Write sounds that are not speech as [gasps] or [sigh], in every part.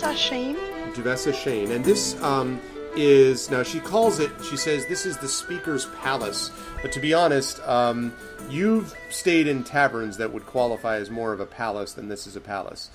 Duvessa Shane. Shane. And this um, is, now she calls it, she says, this is the Speaker's Palace. But to be honest, um, you've stayed in taverns that would qualify as more of a palace than this is a palace.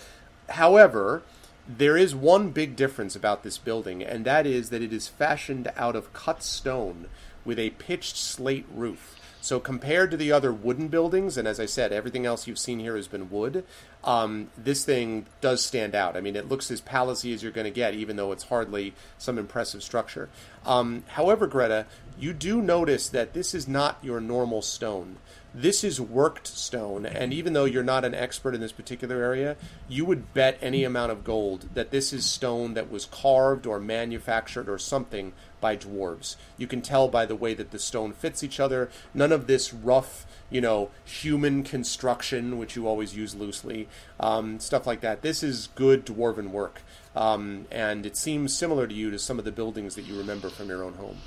However, there is one big difference about this building, and that is that it is fashioned out of cut stone with a pitched slate roof. So compared to the other wooden buildings, and as I said, everything else you've seen here has been wood. Um, this thing does stand out. I mean, it looks as palacy as you're going to get, even though it's hardly some impressive structure. Um, however, Greta, you do notice that this is not your normal stone. This is worked stone, and even though you're not an expert in this particular area, you would bet any amount of gold that this is stone that was carved or manufactured or something by dwarves. You can tell by the way that the stone fits each other. None of this rough, you know, human construction, which you always use loosely, um, stuff like that. This is good dwarven work, um, and it seems similar to you to some of the buildings that you remember from your own home.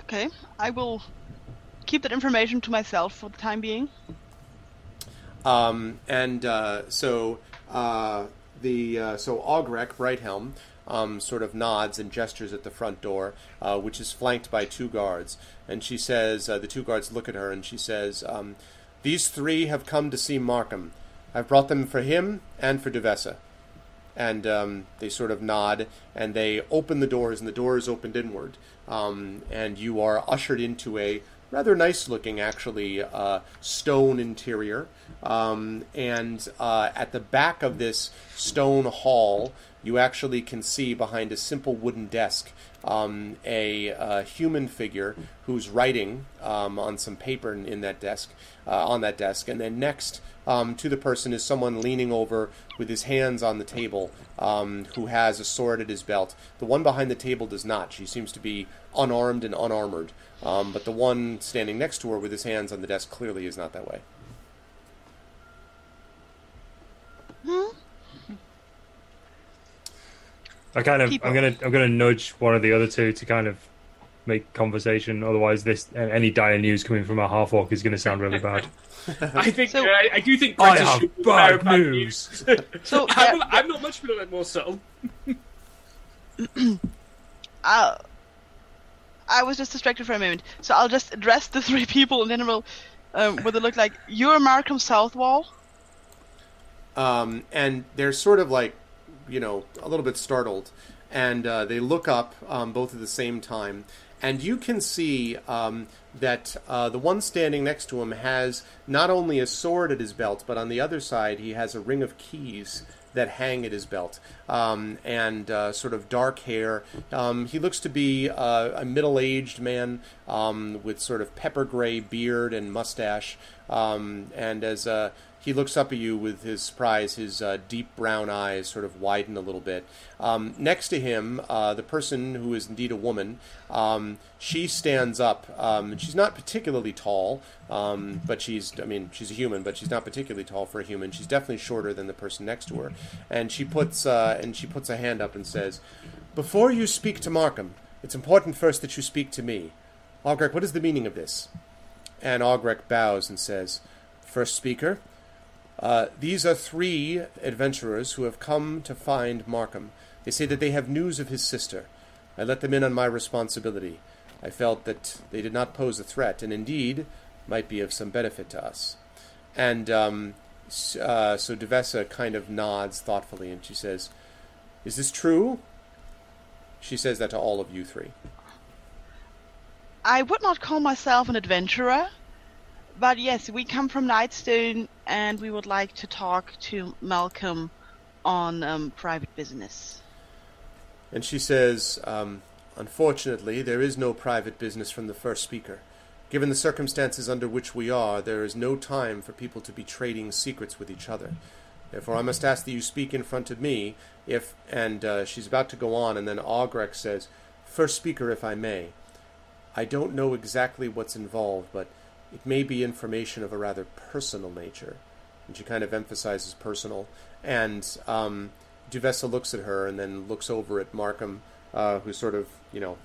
Okay, I will keep that information to myself for the time being. Um, and uh, so uh, the uh, so Augrek Brighthelm um, sort of nods and gestures at the front door, uh, which is flanked by two guards. And she says, uh, the two guards look at her, and she says, um, "These three have come to see Markham. I've brought them for him and for Duvessa." And um, they sort of nod, and they open the doors, and the doors opened inward, um, and you are ushered into a rather nice looking, actually, uh, stone interior. Um, and uh, at the back of this stone hall, you actually can see behind a simple wooden desk um, a, human figure who's writing um, on some paper in, in that desk, uh, on that desk, and then next um, to the person is someone leaning over with his hands on the table, um, who has a sword at his belt. The one behind the table does not. She seems to be unarmed and unarmored, um, but the one standing next to her with his hands on the desk clearly is not that way. Hmm? I kind of, People. I'm gonna, I'm gonna nudge one of the other two to kind of make conversation. Otherwise, this any dire news coming from our half orc is going to sound really bad. [laughs] I think So- uh, I, I do think I have should bad know news. [laughs] So, [laughs] I'm, yeah, I'm not much, but a bit more subtle. [clears throat] uh, I was just distracted for a moment, so I'll just address the three people in general. Um, what they look like. You're Markham Southwell. um, and they're sort of like, you know, a little bit startled, and uh, they look up um, both at the same time, and you can see um, that uh, the one standing next to him has not only a sword at his belt, but on the other side he has a ring of keys that hang at his belt, um, and uh, sort of dark hair. Um, he looks to be uh, a middle-aged man um, with sort of pepper gray beard and mustache, um, and as uh, he looks up at you with his surprise, his uh, deep brown eyes sort of widen a little bit. Um, next to him, uh, the person who is indeed a woman, um, she stands up. Um, she's not particularly tall, um, but she's, I mean, she's a human, but she's not particularly tall for a human. She's definitely shorter than the person next to her. And she puts, uh, and she puts a hand up and says, Before you speak to Markham, it's important first that you speak to me. Augrek, what is the meaning of this? And Augrek bows and says, First speaker, uh, these are three adventurers who have come to find Markham. They say that they have news of his sister. I let them in on my responsibility. I felt that they did not pose a threat, and indeed might be of some benefit to us. And um, uh, so Duvessa kind of nods thoughtfully, and she says, "Is this true?" She says that to all of you three. I would not call myself an adventurer, but yes, we come from Nightstone and we would like to talk to Malcolm on um, private business. And she says, um, Unfortunately, there is no private business from the first speaker. Given the circumstances under which we are, there is no time for people to be trading secrets with each other. Therefore, I must ask that you speak in front of me if. And uh, she's about to go on, and then Augrek says, First speaker, if I may. I don't know exactly what's involved, but it may be information of a rather personal nature. And she kind of emphasizes personal. And um, Duvessa looks at her and then looks over at Markham, uh, who sort of, you know,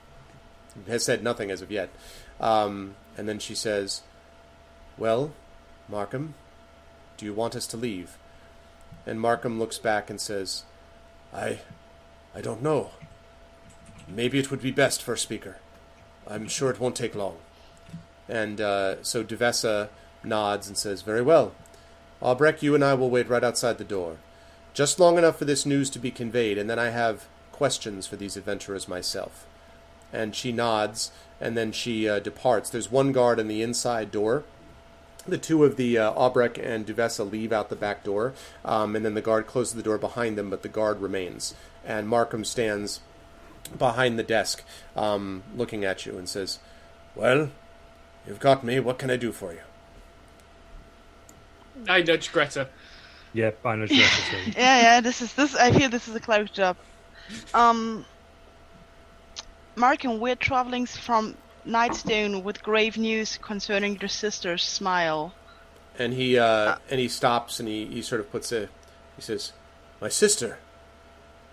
has said nothing as of yet. Um, and then she says, Well, Markham, do you want us to leave? And Markham looks back and says, I. I don't know. Maybe it would be best, First Speaker. I'm sure it won't take long. And uh, so Duvessa nods and says, Very well. Albrecht, you and I will wait right outside the door. Just long enough for this news to be conveyed, and then I have questions for these adventurers myself. And she nods, and then she uh, departs. There's one guard in the inside door. The two of the uh, Albrecht and Duvessa leave out the back door, um, and then the guard closes the door behind them, but the guard remains. And Markham stands behind the desk, um, looking at you, and says, Well, you've got me. What can I do for you? I nudge Greta. Yeah, I know Jessica too. [laughs] Yeah, yeah. This is this. I feel this is a close job. Um, Markham, we're traveling from Nightstone with grave news concerning your sister's smile. and he uh, and he stops and he, he sort of puts a he says my sister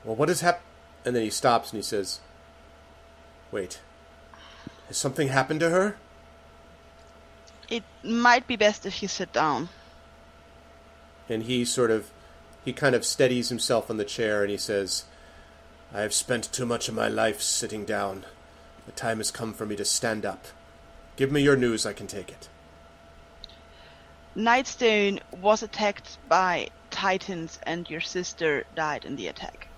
well what has happened and then he stops and he says wait has something happened to her It might be best if you sit down. and he sort of he kind of steadies himself on the chair and he says i have spent too much of my life sitting down the time has come for me to stand up give me your news i can take it Nightstone was attacked by titans, and your sister died in the attack.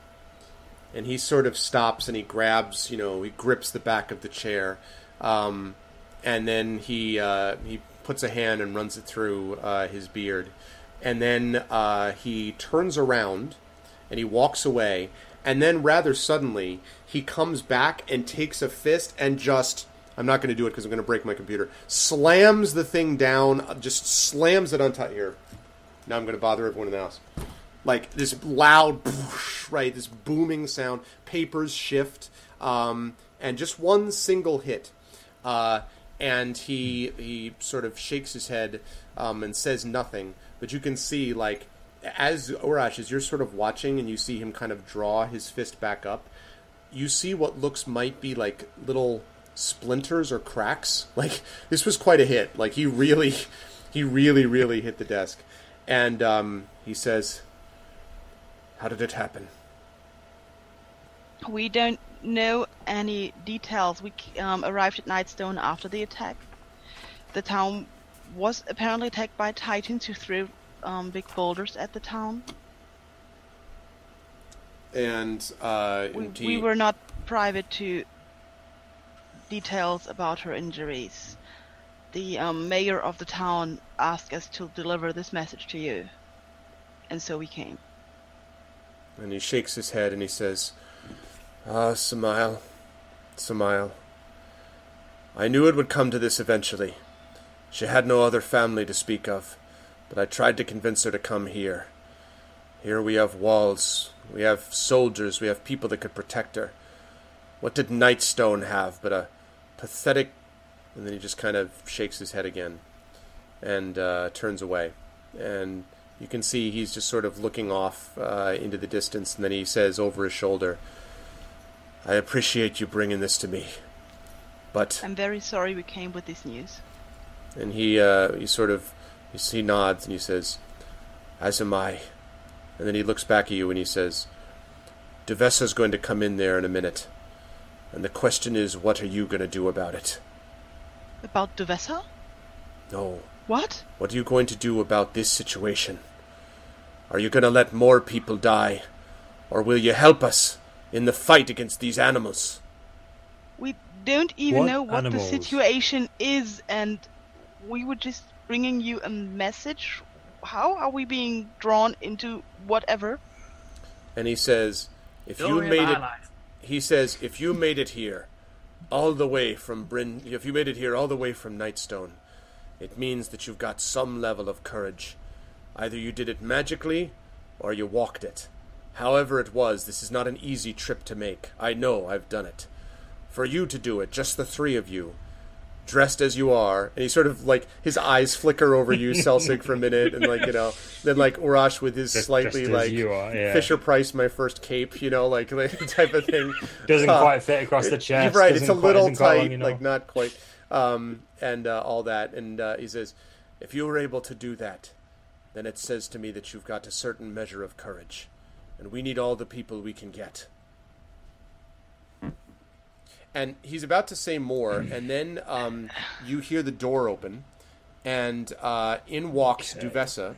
and he sort of stops and he grabs, you know, he grips the back of the chair, um, and then he uh, he puts a hand and runs it through uh, his beard, and then uh, he turns around and he walks away, and then rather suddenly he comes back and takes a fist and just. I'm not going to do it because I'm going to break my computer. Slams the thing down, just slams it on top here. Now I'm going to bother everyone in the house like this loud, right, this booming sound. Papers shift, um, and just one single hit, uh, and he he sort of shakes his head um, and says nothing. But you can see, like, as Urash, as you're sort of watching, and you see him kind of draw his fist back up, you see what looks might be like little splinters or cracks. [laughs] Like this was quite a hit. Like he really, he really, really hit the desk, and um, he says. How did it happen? We don't know any details. We um, arrived at Nightstone after the attack. The town was apparently attacked by titans who threw um, big boulders at the town. And uh, We, indeed, we were not private to details about her injuries. The um, mayor of the town asked us to deliver this message to you, and so we came. and he shakes his head and he says, "Ah, Samael, Samael. I knew it would come to this eventually. She had no other family to speak of, but I tried to convince her to come here. Here we have walls, we have soldiers, we have people that could protect her. What did Nightstone have but a pathetic?" And then he just kind of shakes his head again, and uh, turns away, and you can see he's just sort of looking off uh, into the distance, and then he says over his shoulder, "I appreciate you bringing this to me, but." I'm very sorry we came with this news. And he uh, he sort of he, he nods and he says, "As am I." And then he looks back at you and he says, "Duvessa's going to come in there in a minute, and the question is, what are you going to do about it?" About Duvessa? No, What? What are you going to do about this situation? Are you going to let more people die? Or will you help us in the fight against these animals? We don't even What know what animals? the situation is, and we were just bringing you a message. How are we being drawn into whatever? And he says, if you Story of made it, life. he says, if you made it here, all the way from Bryn, if you made it here all the way from Nightstone, it means that you've got some level of courage. Either you did it magically, or you walked it. However it was, this is not an easy trip to make. I know I've done it. For you to do it, just the three of you, dressed as you are, and he sort of like his eyes flicker over you, Selsig, for a minute, and like you know, then like Urash with his Just- slightly just like you are, yeah. Fisher Price, my first cape, you know, like, [laughs] like type of thing. [laughs] Doesn't Uh, quite fit across the chest. Right, doesn't it's a quite- little isn't long tight, enough. like not quite, um, and uh, all that. And uh, he says, if you were able to do that, then it says to me that you've got a certain measure of courage. And we need all the people we can get. And he's about to say more, [clears throat] and then um, you hear the door open, and uh, in walks Duvessa.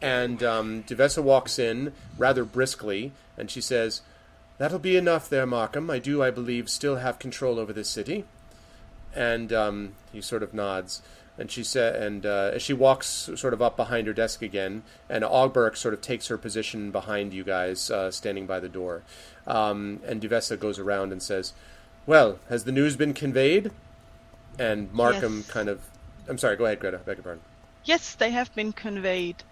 And um, Duvessa walks in rather briskly, and she says, That'll be enough there, Markham. I do, I believe, still have control over this city. And um, he sort of nods. And she said, and uh, as she walks sort of up behind her desk again, and Ogberg sort of takes her position behind you guys, uh, standing by the door. Um, and Duvessa goes around and says, "Well, has the news been conveyed?" And Markham Yes. kind of, I'm sorry. Go ahead, Greta. Beg your pardon. Yes, they have been conveyed.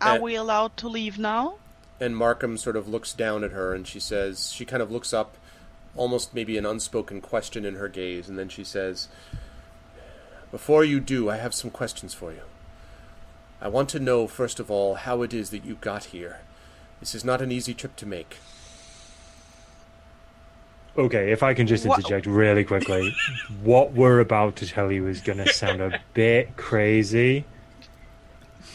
Are Uh, we allowed to leave now? And Markham sort of looks down at her and she says, she kind of looks up, almost maybe an unspoken question in her gaze, and then she says, Before you do, I have some questions for you. I want to know, first of all, how it is that you got here. This is not an easy trip to make. Okay, if I can just Wha- interject really quickly, what we're about to tell you is going to sound a bit crazy.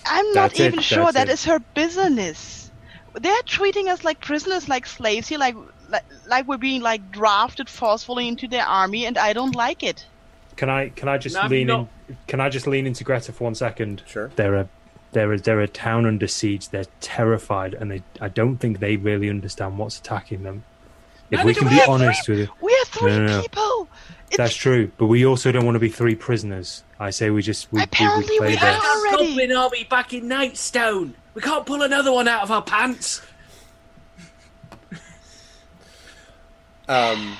I'm not That's it, even sure that's that it. is her business. They're treating us like prisoners, like slaves here, like, like like we're being like drafted forcefully into their army, and I don't like it. Can I can I just No, lean no. in? Can I just lean into Greta for one second? Sure. They're a they're a, they're a town under siege. They're terrified, and they I don't think they really understand what's attacking them. If No, we can don't. be honest three, with you, we're three No, no, no. people. It's, that's true. But we also don't want to be three prisoners. I say we just we, we, Apparently play we the, are. already. Goblin army back in Nightstone. We can't pull another one out of our pants. Um,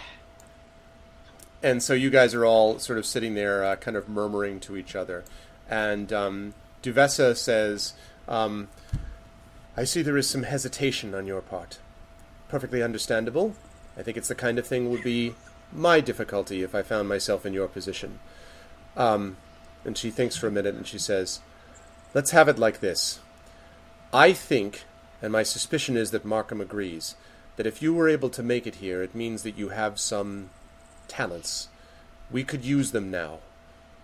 and so you guys are all sort of sitting there, uh, kind of murmuring to each other. And um, Duvessa says, um, I see there is some hesitation on your part. Perfectly understandable. I think it's the kind of thing would be my difficulty if I found myself in your position. Um, and she thinks for a minute and she says, Let's have it like this. I think, and my suspicion is that Markham agrees, that if you were able to make it here, it means that you have some talents. We could use them now.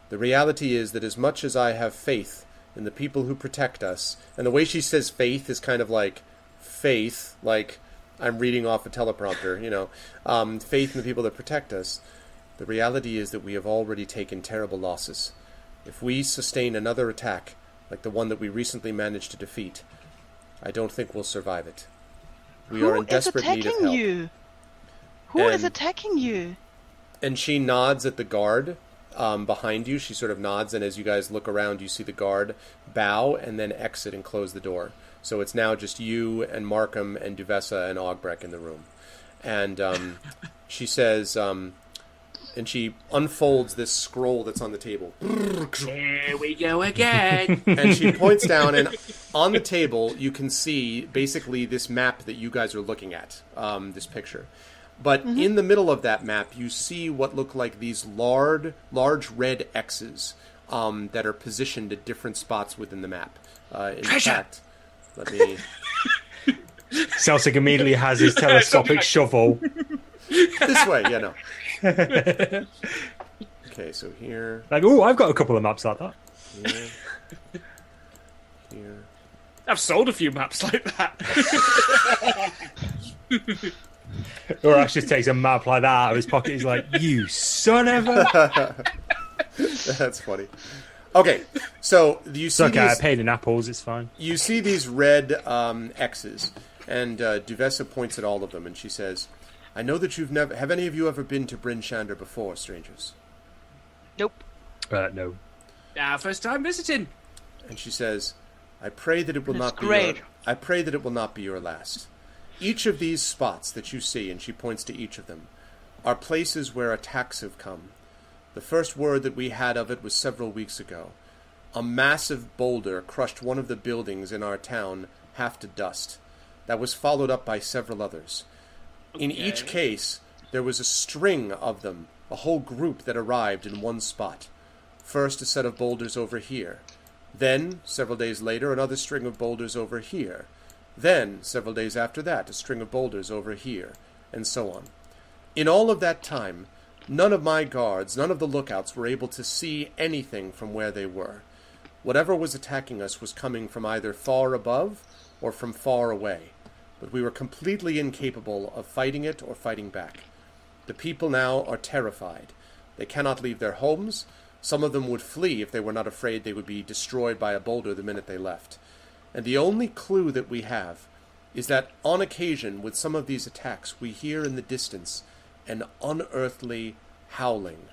The reality is that as much as I have faith in the people who protect us, and the way she says faith is kind of like faith, like I'm reading off a teleprompter, you know, um, faith in the people that protect us. The reality is that we have already taken terrible losses. If we sustain another attack, like the one that we recently managed to defeat, I don't think we'll survive it. We Who are in desperate need of attacking help. you? Who is And- attacking you? And she nods at the guard um, behind you. She sort of nods, and as you guys look around, you see the guard bow and then exit and close the door. So it's now just you and Markham and Duvessa and Augbrecht in the room. And um, [laughs] she says, um, and she unfolds this scroll that's on the table. Here we go again. [laughs] and she points down, and on the table you can see basically this map that you guys are looking at, um, this picture. But in the middle of that map, you see what look like these large, large red X's um, that are positioned at different spots within the map. Uh, in Treasure! fact, let me. [laughs] Celtic immediately has his [laughs] telescopic shovel. [laughs] this way, yeah, no. Okay, so here, Like, oh, I've got a couple of maps like that. here, here. I've sold a few maps like that. [laughs] Urash just takes a map like that out of his pocket. He's like, "You son of a!" [laughs] That's funny. Okay, so you It's see okay. I these, paid in apples. It's fine. you see these red um, X's, and uh, Duvessa points at all of them, and she says, "I know that you've never. Have any of you ever been to Bryn Shander before, strangers?" Nope. Uh, no. Our first time visiting. And she says, "I pray that it will That's not be. great. Your, I pray that it will not be your last. Each of these spots that you see, and she points to each of them, are places where attacks have come. The first word that we had of it was several weeks ago. A massive boulder crushed one of the buildings in our town half to dust. That was followed up by several others. In each case, there was a string of them, a whole group that arrived in one spot. First, a set of boulders over here. Then, several days later, another string of boulders over here. Then, several days after that, a string of boulders over here, and so on. In all of that time, none of my guards, none of the lookouts were able to see anything from where they were. Whatever was attacking us was coming from either far above or from far away, but we were completely incapable of fighting it or fighting back. The people now are terrified. They cannot leave their homes. Some of them would flee if they were not afraid they would be destroyed by a boulder the minute they left. And the only clue that we have is that on occasion, with some of these attacks, we hear in the distance an unearthly howling.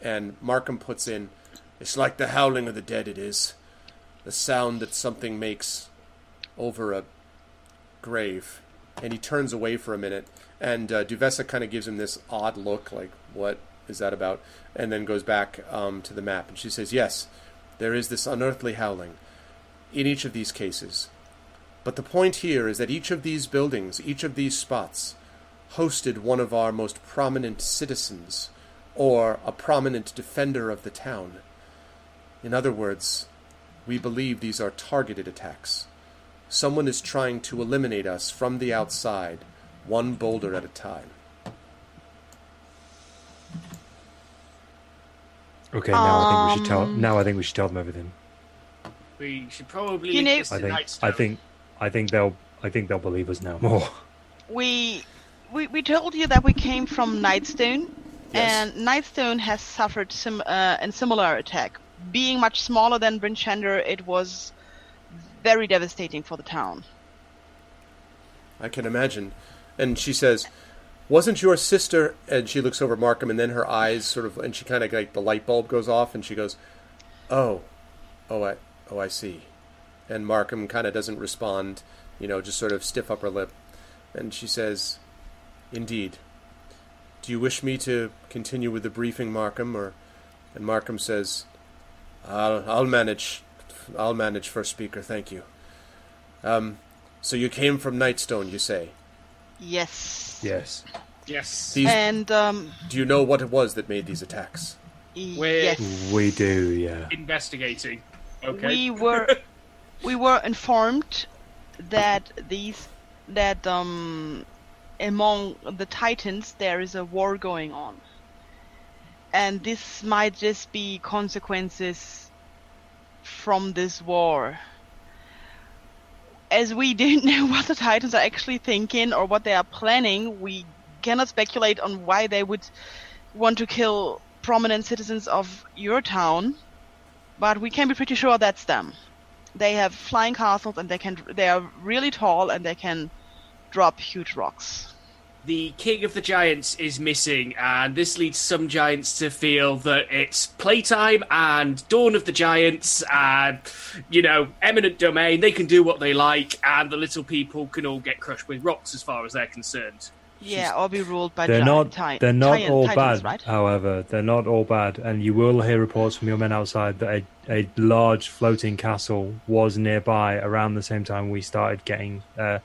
And Markham puts in, It's like the howling of the dead, it is. The sound that something makes over a grave. And he turns away for a minute, and uh, Duvessa kind of gives him this odd look, like, What is that about? And then goes back um, to the map, and she says, Yes, there is this unearthly howling in each of these cases. But the point here is that each of these buildings, each of these spots, hosted one of our most prominent citizens, or a prominent defender of the town. In other words, we believe these are targeted attacks. Someone is trying to eliminate us from the outside, one boulder at a time. Okay, now I think we should tell. Um, Now I think we should tell them everything. We should probably You know- I think. I think. I think they'll. I think they'll believe us now more. We, we we told you that we came from Nightstone, Yes. and Nightstone has suffered some uh, a similar attack. Being much smaller than Bryn Shander, it was very devastating for the town. I can imagine. And she says, Wasn't your sister? And she looks over Markham, and then her eyes sort of, and she kind of like the light bulb goes off, and she goes, "Oh, oh, I, oh, I see." And Markham kind of doesn't respond, you know, just sort of stiff upper lip. And she says, "Indeed. Do you wish me to continue with the briefing, Markham, or?" And Markham says, "I'll, I'll manage. I'll manage, first speaker. Thank you." Um, so you came from Nightstone, you say? Yes. yes. yes. These, And um, do you know what it was that made these attacks? We're- yes, We do. Yeah. Investigating. Okay. we [laughs] were we were informed that these that um among the titans there is a war going on. And this might just be consequences from this war. As we [laughs] don't know what the titans are actually thinking or what they are planning we cannot speculate on why they would want to kill prominent citizens of your town but we can be pretty sure that's them. They have flying castles and they can they are really tall and they can drop huge rocks. the king of the giants is missing, and this leads some giants to feel that it's playtime and dawn of the giants, and you know, eminent domain. They can do what they like, and the little people can all get crushed with rocks as far as they're concerned. Yeah, or be ruled by They're gi- not. ti- they're not giant all titans, bad. right? However, they're not all bad, and you will hear reports from your men outside that a, a large floating castle was nearby around the same time we started getting uh,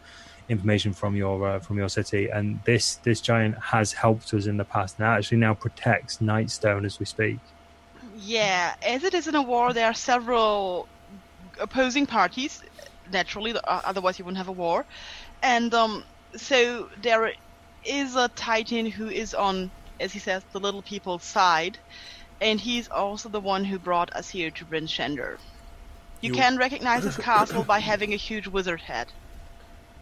information from your uh, from your city. And this this giant has helped us in the past, and actually now protects Nightstone as we speak. Yeah, as it is in a war, there are several opposing parties. Naturally, uh, otherwise you wouldn't have a war. And um, so there is a Titan who is on, as he says, the little people's side, and he's also the one who brought us here to Bryn Shander. You, You- can recognize his castle by having a huge wizard head.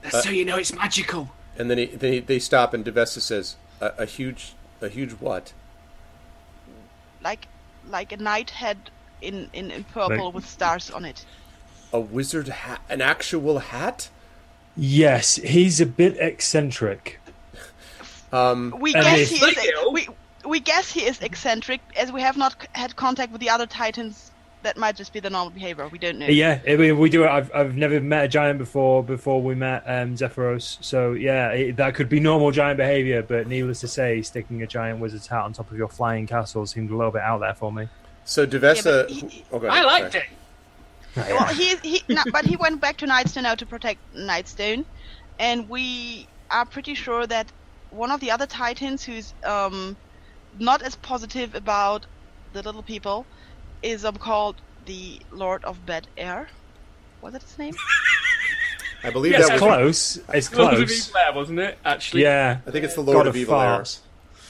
That's so you know it's magical. And then he, they they stop, and Devesta says, a, "A huge, a huge what?" like like a knight head in, in, in purple Like- with stars on it. A wizard hat, an actual hat? Yes, he's a bit eccentric. Um, We guess he is we we guess he is eccentric as we have not had contact with the other titans. That might just be the normal behavior. We don't know. Yeah, I mean, we do. I've I've never met a giant before. Before we met um, Zephyros, so yeah, it, that could be normal giant behavior. But needless to say, sticking a giant wizard's hat on top of your flying castle seemed a little bit out there for me. so Devesta, Yeah, he- oh, go I liked sorry. it. Well, he he no, but he went back to Nightstone now to protect Nightstone, and we are pretty sure that one of the other titans who's um not as positive about the little people is um called the Lord of Bed Air. Was that his name? [laughs] I believe Yes, that It's was. close. It's Lord of close. Evil Air, wasn't it? Actually, Yeah, I think it's the God Lord of of Evil Air.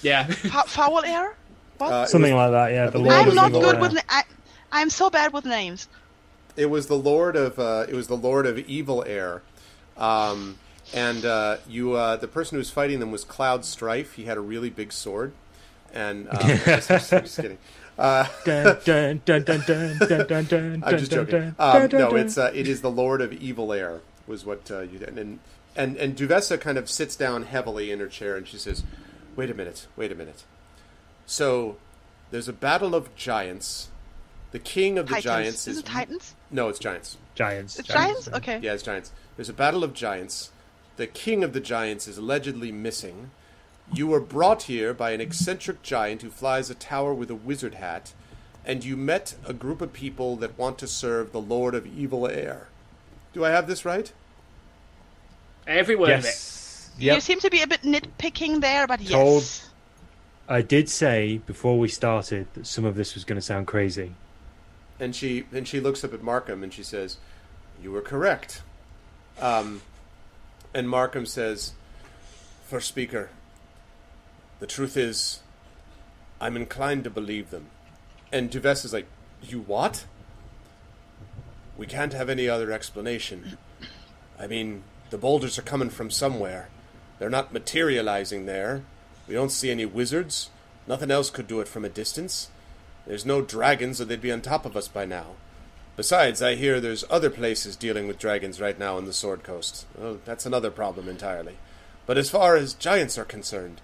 Yeah. Fa- foul Air? What? Uh, something was- like that. Yeah, the Lord I'm of not Evil good Air. with. na- I, I'm so bad with names. It was the Lord of uh, it was the Lord of Evil Air, um, and uh, you uh, the person who was fighting them was Cloud Strife. He had a really big sword, and um, [laughs] just, just, just kidding. Uh, Dun, dun, dun, dun, dun, dun, dun, dun, [laughs] I'm just joking. Um, dun, dun, no, it's uh, it is the Lord of Evil Air was what uh, you did, and and and Duvessa kind of sits down heavily in her chair and she says, "Wait a minute, wait a minute. So there's a battle of giants. The king of the Titans. giants Is is it Titans? no, it's giants. giants. It's giants? Okay. Yeah, it's giants. There's a battle of giants. The king of the giants is allegedly missing. You were brought here by an eccentric giant who flies a tower with a wizard hat, and you met a group of people that want to serve the Lord of Evil Air. Do I have this right? Every word of it. Yes. You seem to be a bit nitpicking there, but Told- yes. I did say before we started that some of this was going to sound crazy. And she and she looks up at Markham and she says, "You were correct." Um, and Markham says, First speaker, the truth is, I'm inclined to believe them." And Duves is like, "You what?" We can't have any other explanation. I mean, the boulders are coming from somewhere. They're not materializing there. We don't see any wizards. Nothing else could do it from a distance. There's no dragons, or they'd be on top of us by now. Besides, I hear there's other places dealing with dragons right now in the Sword Coast. Well, that's another problem entirely. But as far as giants are concerned,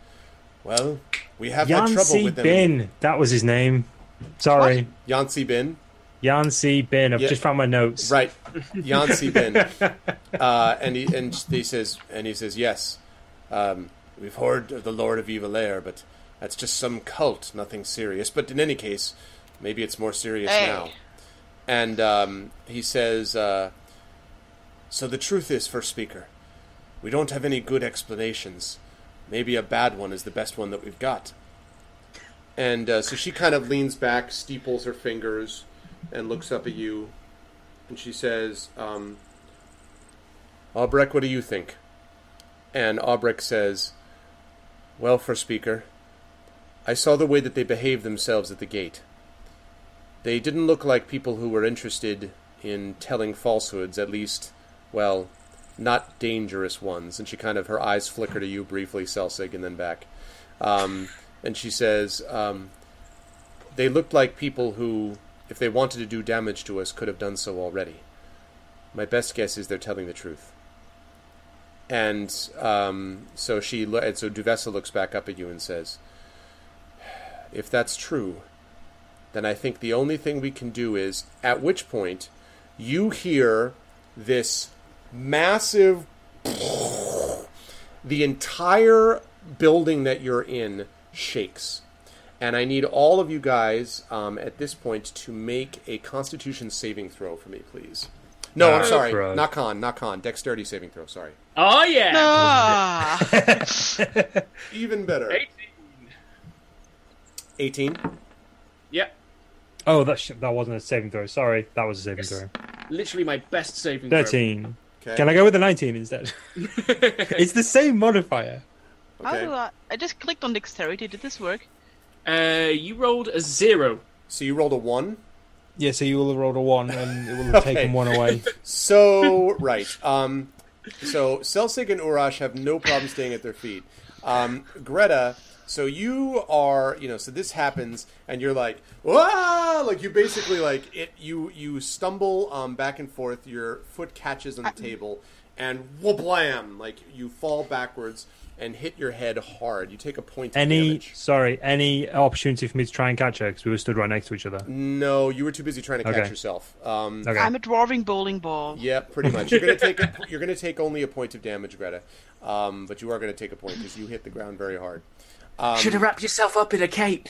well, we have had trouble with them. Bin. That was his name. Sorry. Yan-C-Bin. Yancy Bin. I've Yeah. just found my notes. Right, Yan-C-Bin, [laughs] uh, and he and he says and he says yes, um, we've heard of the Lord of Evil Air, but that's just some cult, nothing serious. But in any case, maybe it's more serious Hey. now. And um, he says, uh, so the truth is, first speaker, we don't have any good explanations. Maybe a bad one is the best one that we've got. And uh, so she kind of leans back, steeples her fingers, and looks up at you and she says, um, Albrecht, what do you think? And Albrecht says, Well, first speaker, I saw the way that they behaved themselves at the gate. They didn't look like people who were interested in telling falsehoods, at least, well, not dangerous ones. And she kind of, her eyes flicker to you briefly, Selsig, and then back. Um, and she says, um, They looked like people who if they wanted to do damage to us, could have done so already. My best guess is they're telling the truth. And um, so she, lo- and so Duvessa looks back up at you and says, "If that's true, then I think the only thing we can do is." At which point, you hear this massive, [laughs] the entire building that you're in shakes. And I need all of you guys um, at this point to make a Constitution saving throw for me, please. No, I'm sorry, crud. not con, not con. Dexterity saving throw. Sorry. Oh yeah. Ah, [laughs] Even better. 18. 18. Yeah. Oh, that sh- that wasn't a saving throw. Sorry, that was a saving Yes. throw. Literally my best saving throw. Thirteen. Okay. Can I go with the nineteen instead? [laughs] it's the same modifier. how Okay. do I? I just clicked on dexterity. Did this work? Uh, you rolled a zero. So you rolled a one. Yeah, so you will have rolled a one, and it will have Okay. taken one away. [laughs] So right. Um, so Selsig and Urash have no problem staying at their feet. Um, Greta. So you are, you know, so this happens, and you're like, ah, like you basically like it. You you stumble um, back and forth. Your foot catches on the table, and whablam, like you fall backwards and hit your head hard. You take a point of Any, damage. sorry, any opportunity for me to try and catch her because we were stood right next to each other. No, you were too busy trying to catch yourself. Um, Okay. I'm a dwarving bowling ball. Yeah, pretty much. You're gonna take a, [laughs] you're gonna take only a point of damage, Greta, um, but you are gonna take a point because you hit the ground very hard. Um, Should have wrapped yourself up in a cape.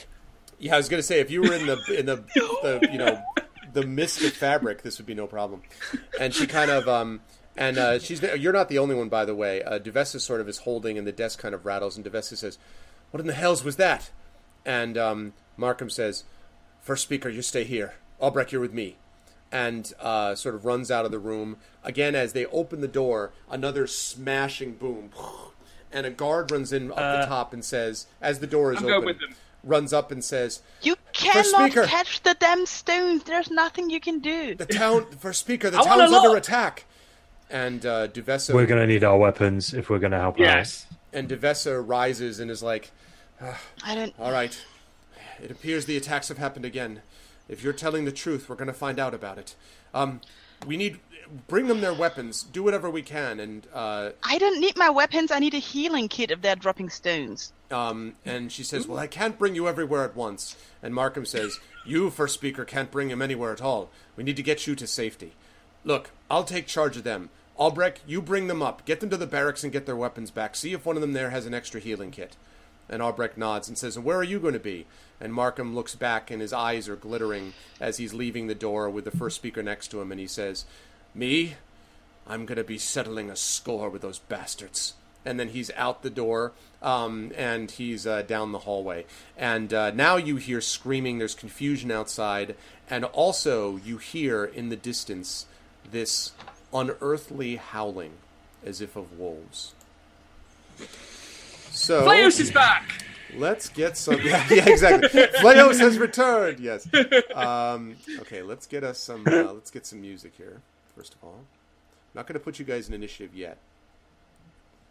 Yeah, I was gonna say if you were in the in the, [laughs] the you know the mist of fabric, this would be no problem. And she kind of um and uh, she's you're not the only one by the way. Uh, Duvessa sort of is holding, and the desk kind of rattles, and Duvessa says, "What in the hell's was that?" And um, Markham says, First speaker, you stay here. Albrecht, you're with me." And uh, sort of runs out of the room again as they open the door. Another smashing boom. And a guard runs in up the Uh, top and says, as the door is I'm open, going with them. runs up and says, You cannot speaker. catch the damn stones. There's nothing you can do. "The town, [laughs] for speaker, the town's under look." attack." And uh, Duvessa We're going to need our weapons if we're going to help Yes. and Duvessa rises and is like, I don't. "All right, it appears the attacks have happened again. If you're telling the truth, we're going to find out about it. Um, we need bring them their weapons. Do whatever we can." And uh, I don't need my weapons. I need a healing kit if they're dropping stones. Um, and she says, "Well, I can't bring you everywhere at once." And Markham says, "You, first speaker, can't bring him anywhere at all. We need to get you to safety. Look, I'll take charge of them. Albrecht, you bring them up. Get them to the barracks and get their weapons back. See if one of them there has an extra healing kit." And Albrecht nods and says, where are you going to be?" And Markham looks back, and his eyes are glittering as he's leaving the door with the first speaker next to him, and he says, "Me, I'm going to be settling a score with those bastards. And then he's out the door, um, and he's uh, down the hallway. And uh, now you hear screaming. There's confusion outside, and also you hear in the distance this unearthly howling, as if of wolves. So Flayos is back. Let's get some. [laughs] Yeah, yeah exactly. Flayos has returned. Yes. [laughs] Um, okay, let's get us some. Uh, let's get some music here. First of all, I'm not going to put you guys in initiative yet.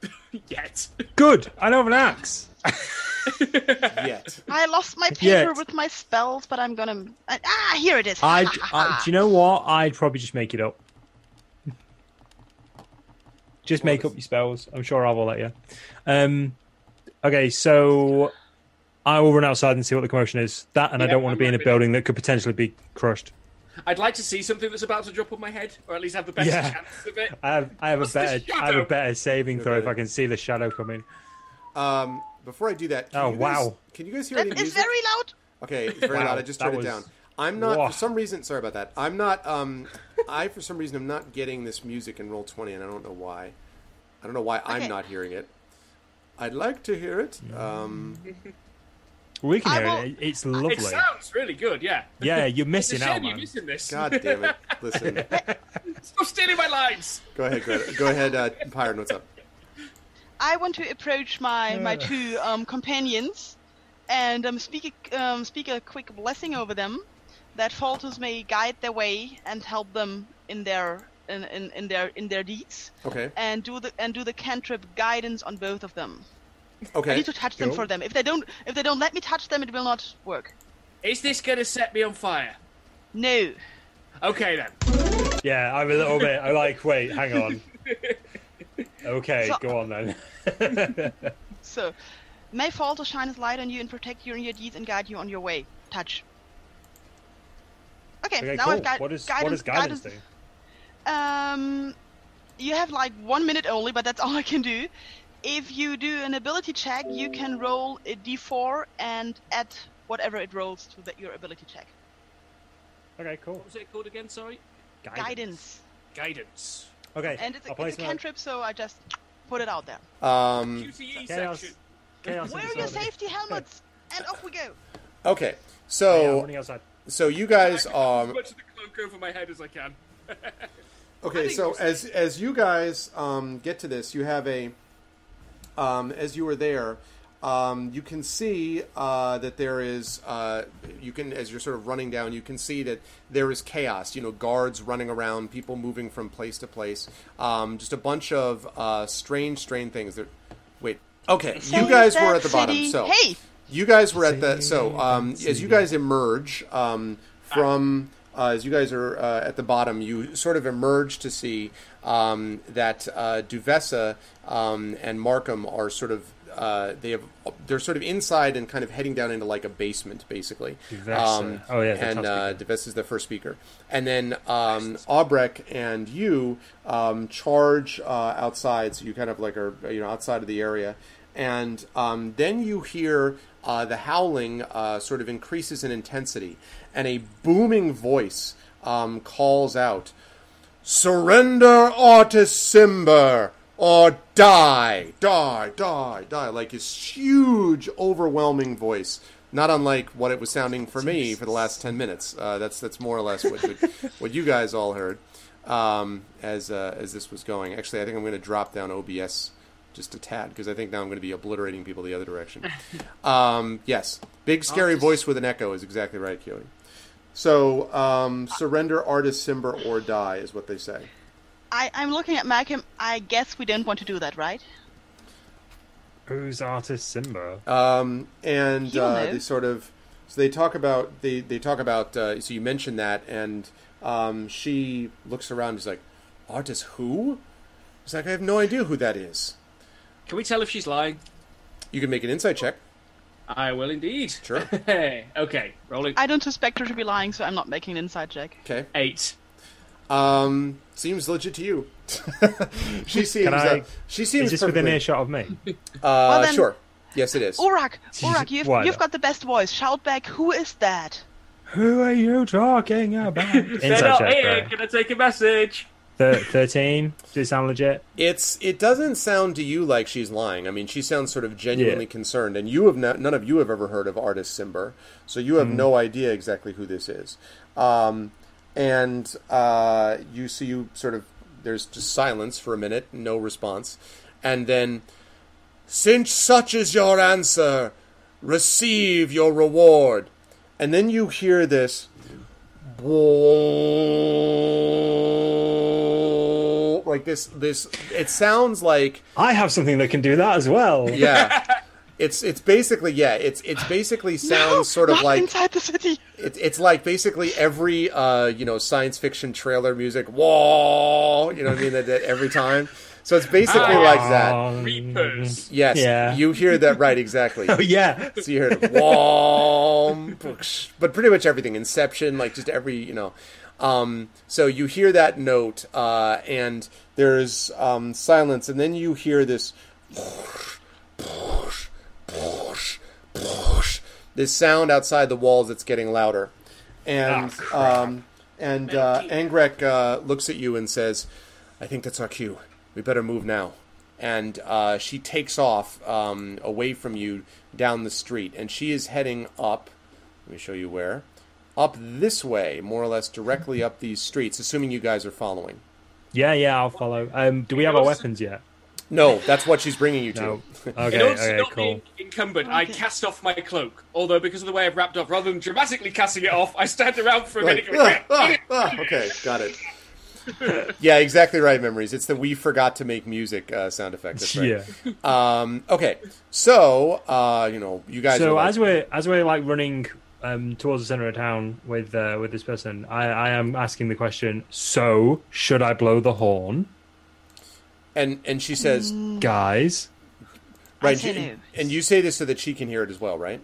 [laughs] Yet. Good. I don't have an axe. [laughs] Yet. I lost my paper Yet. with my spells, but I'm gonna. Ah, here it is. I'd, I, do you know what? I'd probably just make it up. [laughs] Just make up your spells. I'm sure I will let you. Um, okay, so I will run outside and see what the commotion is. That, and I don't want to be in a building that could potentially be crushed. I'd like to see something that's about to drop on my head, or at least have the best Yeah. chance of it. I have, I have a What's the better, I have a better saving throw if. I can see the shadow coming. Um, before I do that, can Oh, you guys, wow. Can you guys hear That any is music? very loud. Okay, it's very Wow, loud. I just turned was- it down. I'm not Whoa. for some reason. Sorry about that. I'm not. Um, I for some reason I'm not getting this music in Roll20, and I don't know why. I don't know why I'm not hearing it. I'd like to hear it. Um, We can I hear will- it. It's lovely. It lovely. sounds really good, yeah. Yeah, you're It's a missing out, shame you're man. missing this. God damn it! Listen. [laughs] Stop stealing my lines. Go ahead, Greta. Go ahead, uh, Pyron. What's up? I want to approach my my two um, companions and um, speak a, um, speak a quick blessing over them that Faltus may guide their way and help them in their in, in, in their in their deeds Okay. and do the and do the cantrip guidance on both of them. I need to touch them Go. for them. If they don't if they don't let me touch them, it will not work. Is this going to set me on fire? No. Okay then. Yeah, I'm a little bit. I like. Wait, hang on. Okay, So- go on then. [laughs] So, may Faltus shine his light on you and protect you in your deeds and guide you on your way. Touch. Okay, Okay, now cool. I've got what, is, guidance. what does guidance, do? Um, you have like one minute only, but that's all I can do. If you do an ability check, you can roll a d4 and add whatever it rolls to that your ability check. Okay, cool. What was it called again? Sorry. Guidance. Guidance. Okay, And it's a, I'll place it's a cantrip, so I just put it out there. Um, QTE Chaos. section. Chaos in Wear your safety helmets, and off we go. okay. So, running outside. so you guys As are much of the cloak over my head as I can. [laughs] Okay, think so as as you guys um, get to this, you have a um, as you were there, um, you can see uh, that there is uh, you can as you're sort of running down, you can see that there is chaos. You know, guards running around, people moving from place to place, um, just a bunch of uh, strange, strange things. That wait, okay, you guys were at the bottom, so Hey! you guys were at the so um, as you guys emerge um, from uh, as you guys are uh, at the bottom, you sort of emerge to see um, that uh, Duvessa um, and Markham are sort of uh, they have they're sort of inside and kind of heading down into like a basement, basically. Duvessa. Oh, yeah, and uh, Duvessa is the first speaker, and then um, Albrecht and you um, charge uh, outside, so you kind of like are you know outside of the area, and um, then you hear uh, the howling uh, sort of increases in intensity, and a booming voice um, calls out, "Surrender to Simber." Or die, die, die, die, like his huge, overwhelming voice, not unlike what it was sounding for me for the last ten minutes. Uh, that's that's more or less what what, [laughs] what you guys all heard um, as uh, as this was going. Actually, I think I'm going to drop down OBS just a tad because I think now I'm going to be obliterating people the other direction. [laughs] um, yes, big scary Artist. voice with an echo is exactly right, Keone. So um, surrender, artist, Simber, or die is what they say. I, I'm looking at Malcolm. I guess we don't want to do that, right? Who's artist Simba? Um, and uh, they sort of so they talk about they they talk about uh, so you mentioned that and um, she looks around and is like artist who He's like I have no idea who that is Can we tell if she's lying? you can make an insight check I will indeed. Sure. [laughs] Okay, rolling I don't suspect her to be lying, so I'm not making an insight check. okay eight. um, seems legit to you [laughs] she seems Can I- uh, she seems Is this within perfectly- earshot of me? [laughs] uh, then- sure yes it is Urak, Urak, you've, you've got the best voice. Shout back, who is that? Who are you talking about? They're Inside not check, here. right? Can I take a message? Thir- Thirteen. Does it sound legit? It's it doesn't sound to you like she's lying. I mean, she sounds sort of genuinely Yeah. concerned, and you have no, none of you have ever heard of Artus Cimber, so you have no idea exactly who this is. Um, and uh, you see you sort of there's just silence for a minute, no response, and then since such is your answer, receive your reward, and then you hear this. Like this, this. It sounds like I have something that can do that as well. yeah. It's it's basically yeah. It's it's basically sounds No, sort of not like inside the city. it's it's like basically every uh you know science fiction trailer music. Whoa, you know what I mean? That, that every time. So it's basically Ah. like that. Reapers. Yes, Yeah. you hear that right exactly. [laughs] Oh yeah. So you hear it, whom, [laughs] but pretty much everything, Inception, like just every, you know. Um, so you hear that note, uh, and there's um, silence, and then you hear this, this sound outside the walls that's getting louder, and crap. um, and uh, Augrek uh, looks at you and says, "I think that's our cue. We better move now." and uh, she takes off um, away from you down the street, and she is heading up. Let me show you where. Up this way, more or less directly up these streets, assuming you guys are following. Yeah, yeah. I'll follow. Um, do we have our weapons yet? No, that's what she's bringing you to. No. In [laughs] Okay. order to Okay. not Cool. be incumbent, I cast off my cloak. Although, because of the way I've wrapped up, rather than dramatically casting it off, I stand around for a Like, minute. going, ah, ah, ah, okay, got it. [laughs] yeah, exactly right, memories. It's the we forgot to make music uh, sound effect. That's right. Yeah. Um, okay, so uh, you know, you guys. So are like, as we're as we're like running um, towards the center of town with uh, with this person, I, I am asking the question. So should I blow the horn, and and she says, guys? Right, say you- no. and you say this so that she can hear it as well, right?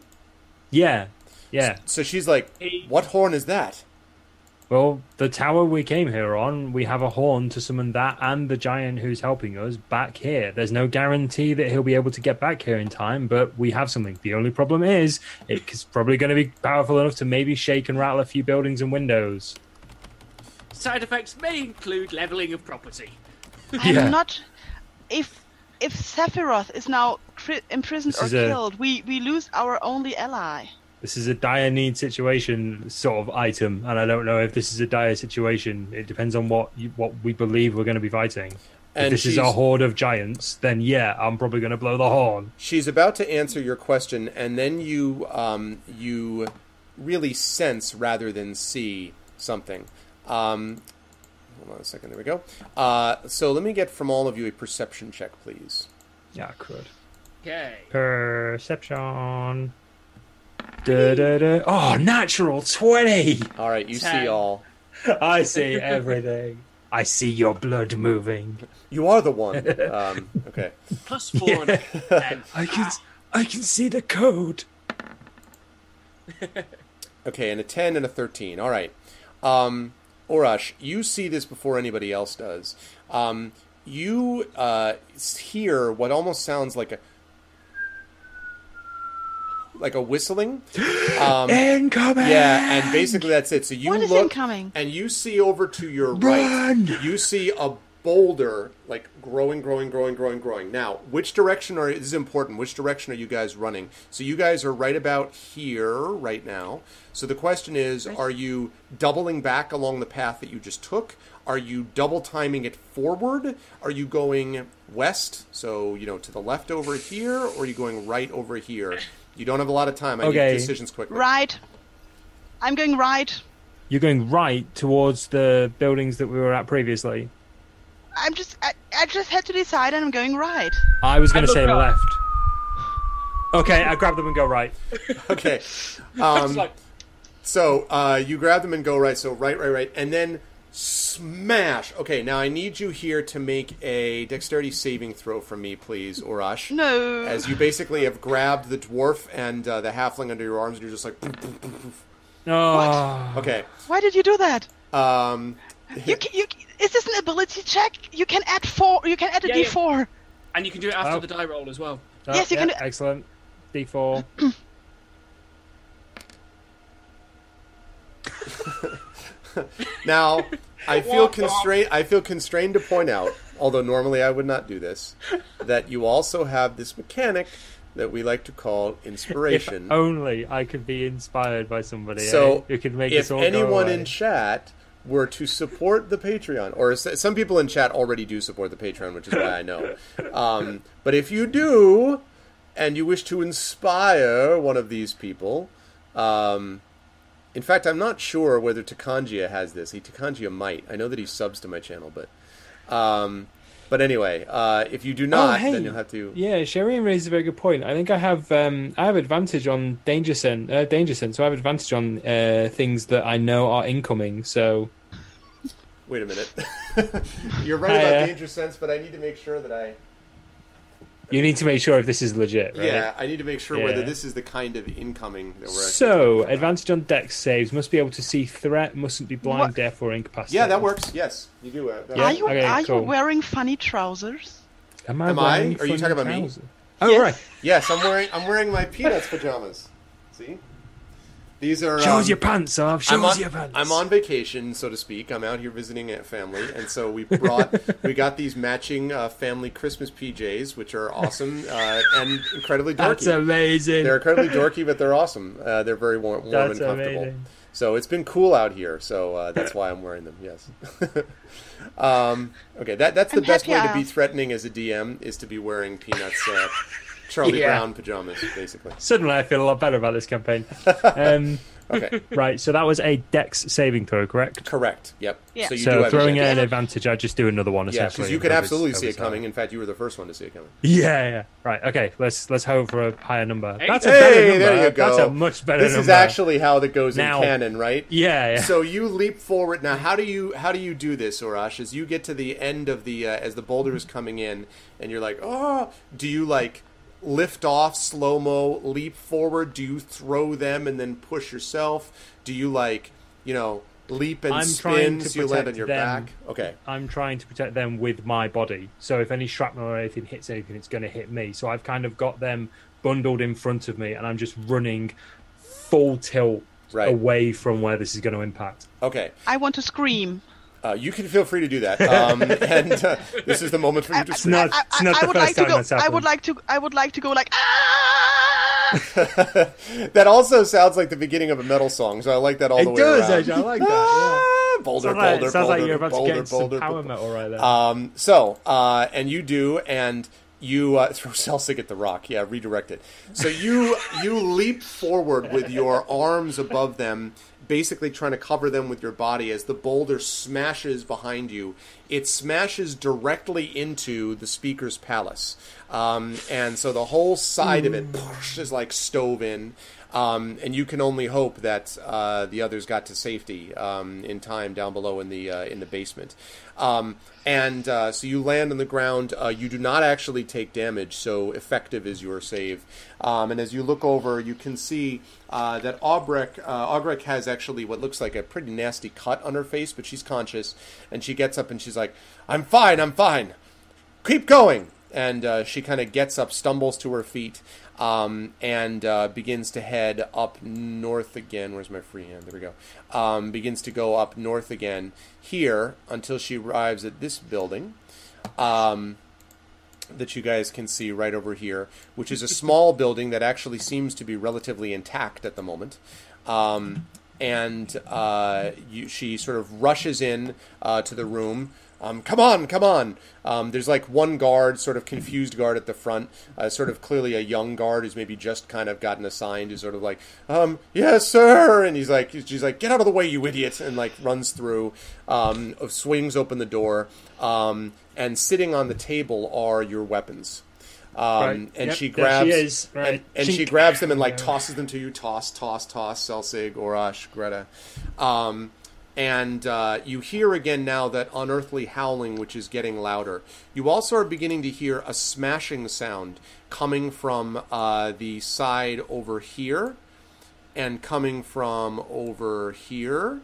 Yeah, yeah. So she's like, "What horn is that?" Well, the tower we came here on, we have a horn to summon that and the giant who's helping us back here. There's no guarantee that he'll be able to get back here in time, but we have something. The only problem is it's probably going to be powerful enough to maybe shake and rattle a few buildings and windows. Side effects may include leveling of property. I'm Yeah. not. If if Zephyros is now cri- imprisoned This or is a- killed, we we lose our only ally. This is a dire need situation sort of item, and I don't know if this is a dire situation. It depends on what you, what we believe we're going to be fighting. And if this is a horde of giants, then yeah, I'm probably going to blow the horn. She's about to answer your question, and then you um, you really sense rather than see something. Um, hold on a second. There we go. Uh, so let me get from all of you a perception check, please. Yeah, crud. Okay. Perception. Da, da, da. Oh, natural 20! All right, you see all. I see everything. I see your blood moving. You are the one. [laughs] Um, okay. Plus four. and ten. [laughs] I can, I can see the code. [laughs] Okay, and a 10 and a 13. All right. Um, Urash, you see this before anybody else does. Um, you uh, hear what almost sounds like a like a whistling. [gasps] Um, Incoming! yeah, and basically that's it. So you What is look incoming? and you see over to your Run! right. You see a boulder like growing, growing, growing, growing, growing. Now, which direction are this is important? Which direction are you guys running? So you guys are right about here right now. So the question is, are you doubling back along the path that you just took? Are you double timing it forward? Are you going west, so you know to the left over here, or are you going right over here? You don't have a lot of time. I Okay. need decisions quickly. Right. I'm going right. You're going right towards the buildings that we were at previously. I'm just I, I just had to decide and I'm going right. I was going to say right. left. Okay, I grab them and go right. [laughs] Okay. [laughs] Um, So uh, you grab them and go right. So right, right, right, and then smash. Okay, now I need you here to make a dexterity saving throw from me, please, Urash. No. As you basically have grabbed the dwarf and uh, the halfling under your arms, and you're just like, poof, poof, poof, poof. Oh, okay. Why did you do that? Um, You can, you is this an ability check? You can add four. You can add a Yeah, yeah. D4. and you can do it after Oh. the die roll as well. Oh, Yes, you yeah, can- Excellent. D4. [clears throat] [laughs] now I feel constrained. I feel constrained to point out, although normally I would not do this, that you also have this mechanic that we like to call inspiration. if inspiration. only I could be inspired by somebody So, eh, who could make if this all anyone in chat were to support the Patreon, or some people in chat already do support the Patreon, which is why I know. [laughs] Um, but if you do, and you wish to inspire one of these people, um, in fact, I'm not sure whether Takanjia has this. He Takanjia might. I know that he subs to my channel, but um, but anyway, uh, if you do not, oh, hey. then you'll have to. Yeah, Sherian raised a very good point. I think I have um, I have advantage on danger sense, uh, danger sense. So I have advantage on uh, things that I know are incoming. So Wait a minute. [laughs] You're right about uh, danger sense, but I need to make sure that I. you need to make sure if this is legit, right? Yeah, I need to make sure Yeah. whether this is the kind of incoming that we're. So advantage on dex saves must be able to see threat, mustn't be blind, What? deaf, or incapacitated. Yeah, that works. Yes, you do. Uh, Yeah, are you okay, are cool. you wearing funny trousers? Am I? Am I? wearing Are you funny talking about me? trousers? Oh Yes. right. Yes, I'm wearing. I'm wearing my peanuts pajamas. See, these are. Shows um, your pants off. Shows I'm on, your pants. I'm on vacation, so to speak. I'm out here visiting a family, and so we brought, [laughs] we got these matching uh, family Christmas PJs, which are awesome uh, and incredibly dorky. That's amazing. They're incredibly dorky, but they're awesome. Uh, they're very warm, warm That's and comfortable. amazing. So it's been cool out here, so uh, that's why I'm wearing them. Yes. [laughs] um, okay, that that's the I'm best way I to be threatening as a DM is to be wearing peanuts, uh, Charlie Yeah. Brown pajamas, basically. Suddenly, I feel a lot better about this campaign. [laughs] um, Okay, right, so that was a dex saving throw, correct? correct. Yep. Yeah. So you So have throwing a an advantage, I just do another one. Yeah, because you could absolutely see it coming. that. In fact, you were the first one to see it coming. [laughs] Yeah, yeah. Right. Okay. Let's let's hope for a higher number. Hey. That's a better number. there you go. That's a much better This number. is actually how that goes Now- in canon, right? Yeah. yeah. So you leap forward. Now, how do you how do you do this, Urash? As you get to the end of the uh, as the boulder is coming in, and you're like, oh, do you like lift off slow mo, leap forward? Do you throw them and then push yourself? Do you like you know leap and I'm spin trying to so you land on protect your them. back? Okay, I'm trying to protect them with my body. So if any shrapnel or anything hits anything, it's going to hit me. So I've kind of got them bundled in front of me, and I'm just running full tilt Right. away from where this is going to impact. okay. I want to scream. Uh, you can feel free to do that. Um, [laughs] and uh, this is the moment for you to It's scream. not. I, It's I, not I the would first like to time go. that's I happened. would like to. I would like to go like ah. [laughs] that also sounds like the beginning of a metal song, so I like that all the It way does. around. Actually, I like that. Ah, boulder, Sounds like, boulder, sounds boulder, like you're about boulder, to get some boulder, power boulder. metal right there. Um, so, uh, and you do, and you uh, [laughs] throw Celsic at the rock. Yeah, redirect it. So you you leap forward with your arms above them, basically trying to cover them with your body as the boulder smashes behind you. It smashes directly into the speaker's palace, um, and so the whole side of it poosh, is like stove in. Um, and you can only hope that uh, the others got to safety um, in time down below in the uh, in the basement. Um, and uh, so you land on the ground. Uh, you do not actually take damage, so effective is your save. Um, and as you look over, you can see uh, that Aubrek, uh, Augrek has actually what looks like a pretty nasty cut on her face, but she's conscious. And she gets up and she's like, "I'm fine. I'm fine. Keep going." And uh, she kind of gets up, stumbles to her feet, um, and uh, begins to head up north again. Where's my free hand? There we go. Um, begins to go up north again here until she arrives at this building um, that you guys can see right over here, which is a small [laughs] building that actually seems to be relatively intact at the moment. Um, and uh, you, she sort of rushes in uh, to the room. Um, come on, come on. Um, there's like one guard, sort of confused guard at the front, uh, sort of clearly a young guard who's maybe just kind of gotten assigned, who's sort of like, um, yes, sir. And he's like, she's like, get out of the way, you idiot. And like runs through, um, swings open the door. Um, and sitting on the table are your weapons. Um, Right. And Yep, she grabs, she. Right. and, and she Chink. grabs them and like tosses them to you. Toss, toss, toss. Selsig, Urash, Greta. Um, and uh, you hear again now that unearthly howling, which is getting louder. You also are beginning to hear a smashing sound coming from uh, the side over here, and coming from over here,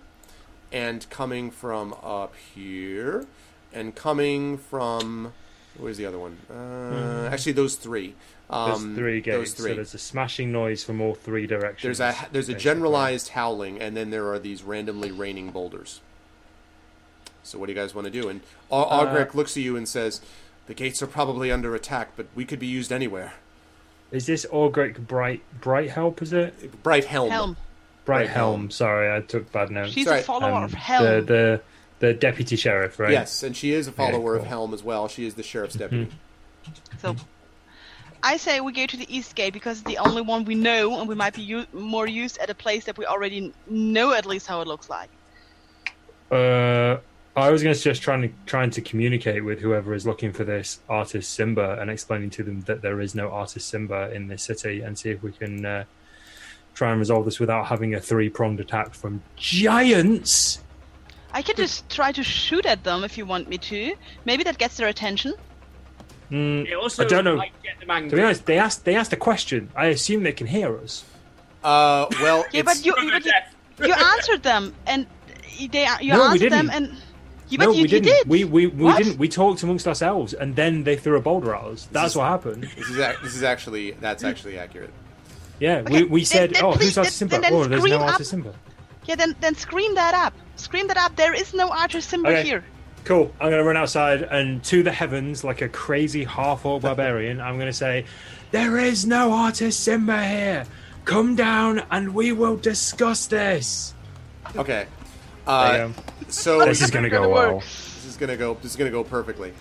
and coming from up here, and coming from. Where's the other one? Uh, Actually, those three. Mm-hmm. There's Um, three gates, Those three. so there's a smashing noise from all three directions. There's a there's a basically. generalized howling, and then there are these randomly raining boulders. So what do you guys want to do? And Au- Uh, looks at you and says, "The gates are probably under attack, but we could be used anywhere." Is this Orgric Bright Bright Help? Is it Bright helm. Helm. Bright Bright Helm. Helm? Sorry, I took bad notes. She's Sorry, a follower Um, of Helm. The the the deputy sheriff, right? Yes, and she is a follower of cool. Helm as well. She is the sheriff's deputy. So I say we go to the east gate because it's the only one we know, and we might be more used at a place that we already know at least how it looks like. Uh, I was going to suggest trying to trying to communicate with whoever is looking for this Artus Cimber and explaining to them that there is no Artus Cimber in this city, and see if we can uh, try and resolve this without having a three pronged attack from giants. I could just try to shoot at them if you want me to. Maybe that gets their attention. Mm, also I don't know. get them to be honest, they asked they asked a question. I assume they can hear us. Uh, well, Yeah, it's, but you, but you, you answered them, and they you No, we answered them, didn't. and yeah, but no, you, we didn't. you did. We we, we What? didn't. We talked amongst ourselves, and then they threw a boulder at us. That's is- what happened. this is ac- this is actually that's actually accurate. Yeah, Okay, we, we then- said, then "Oh, please- who's Artist then- Simba? then Oh, there's no up. Artus Cimber." Yeah, then then scream that up. Scream that up. There is no archer Simba Okay. here. Cool. I'm going to run outside and to the heavens, like a crazy half orc [laughs] barbarian, I'm going to say, There is no Artus Cimber here. Come down and we will discuss this. Okay. There Uh, so [laughs] This is going to go well. This is gonna go. This is gonna go perfectly.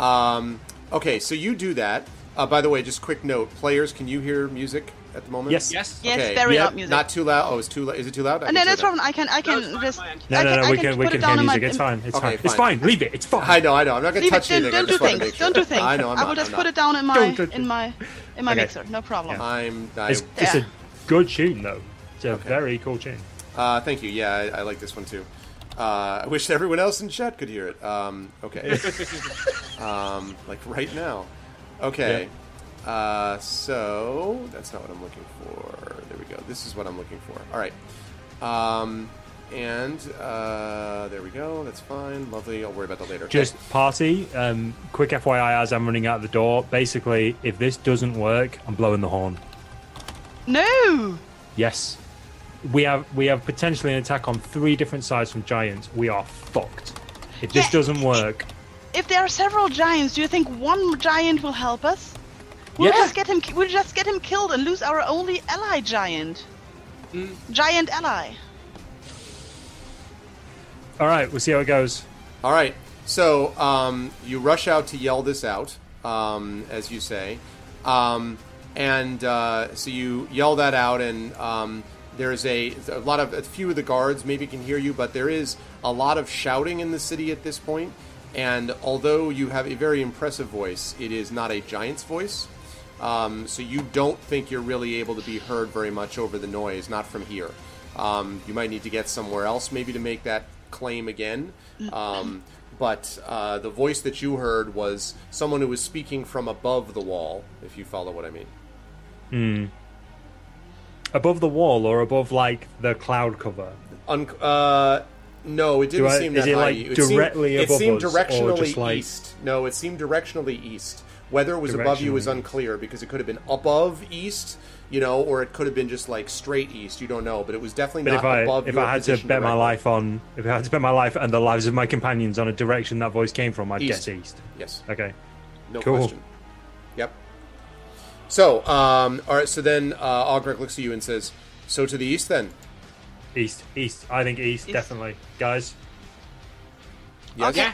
Um, okay, so you do that. Uh, by the way, just quick note: players, can you hear music at the moment? Yes. Yes. Yes, Okay. very Yep, loud music. Not too loud. Oh, it's too loud. Is it too loud? I and can then turn that's it problem. I can I No, can it's fine, just fine. No, I no, can, no, we can, can, we put can it down hear in my music. It's fine. It's Okay, fine. It's fine. fine. Leave it. It's fine. I know. I know. I'm not gonna Leave touch it. Don't, anything. Don't do things. Don't do things. I know. I'm I not, will just put it down in my in my in my mixer. No problem. I'm. It's, it's a good tune, though. It's a very cool tune. uh, thank you. Yeah, I, I like this one too. Uh, I wish everyone else in chat could hear it. Um, okay. [laughs] um, like right now. Okay. Uh, so that's not what I'm looking for. There we go. This is what I'm looking for. All right. Um, and uh, there we go. That's fine. Lovely. I'll worry about that later. Okay. Just party. Um, quick FYI as I'm running out the door. Basically, if this doesn't work, I'm blowing the horn. No. Yes. We have we have potentially an attack on three different sides from giants. We are fucked. If this Yeah, doesn't work, If there are several giants, do you think one giant will help us? We'll Yeah. just get him. We'll just get him killed and lose our only ally giant. Giant ally. all right, we'll see how it goes. All right. So um, you rush out to yell this out, um, as you say, um, and uh, so you yell that out, and um, there's a, a lot of a few of the guards maybe can hear you, but there is a lot of shouting in the city at this point. And although you have a very impressive voice, it is not a giant's voice. Um, so you don't think you're really able to be heard very much over the noise, not from here. Um, you might need to get somewhere else maybe to make that claim again. Um, but uh, the voice that you heard was someone who was speaking from above the wall, if you follow what I mean. Above the wall or above like the cloud cover. Un- uh, no, it didn't Do I- seem is that it, high. like, it seemed, directly it above seemed us, or directionally just, like- east. No, it seemed directionally east. Whether it was above you is unclear because it could have been above east, you know, or it could have been just like straight east. You don't know, but it was definitely But not if I above if your I had to position bet my life on if I had to bet my life and the lives of my companions on a direction that voice came from, I'd East. guess east. Yes. Okay. No Cool. question. Yep. So, um, all right. So then, uh, Augrek looks at you and says, "So to the east, then." East, east. I think east, East. definitely, guys. Yes? Okay.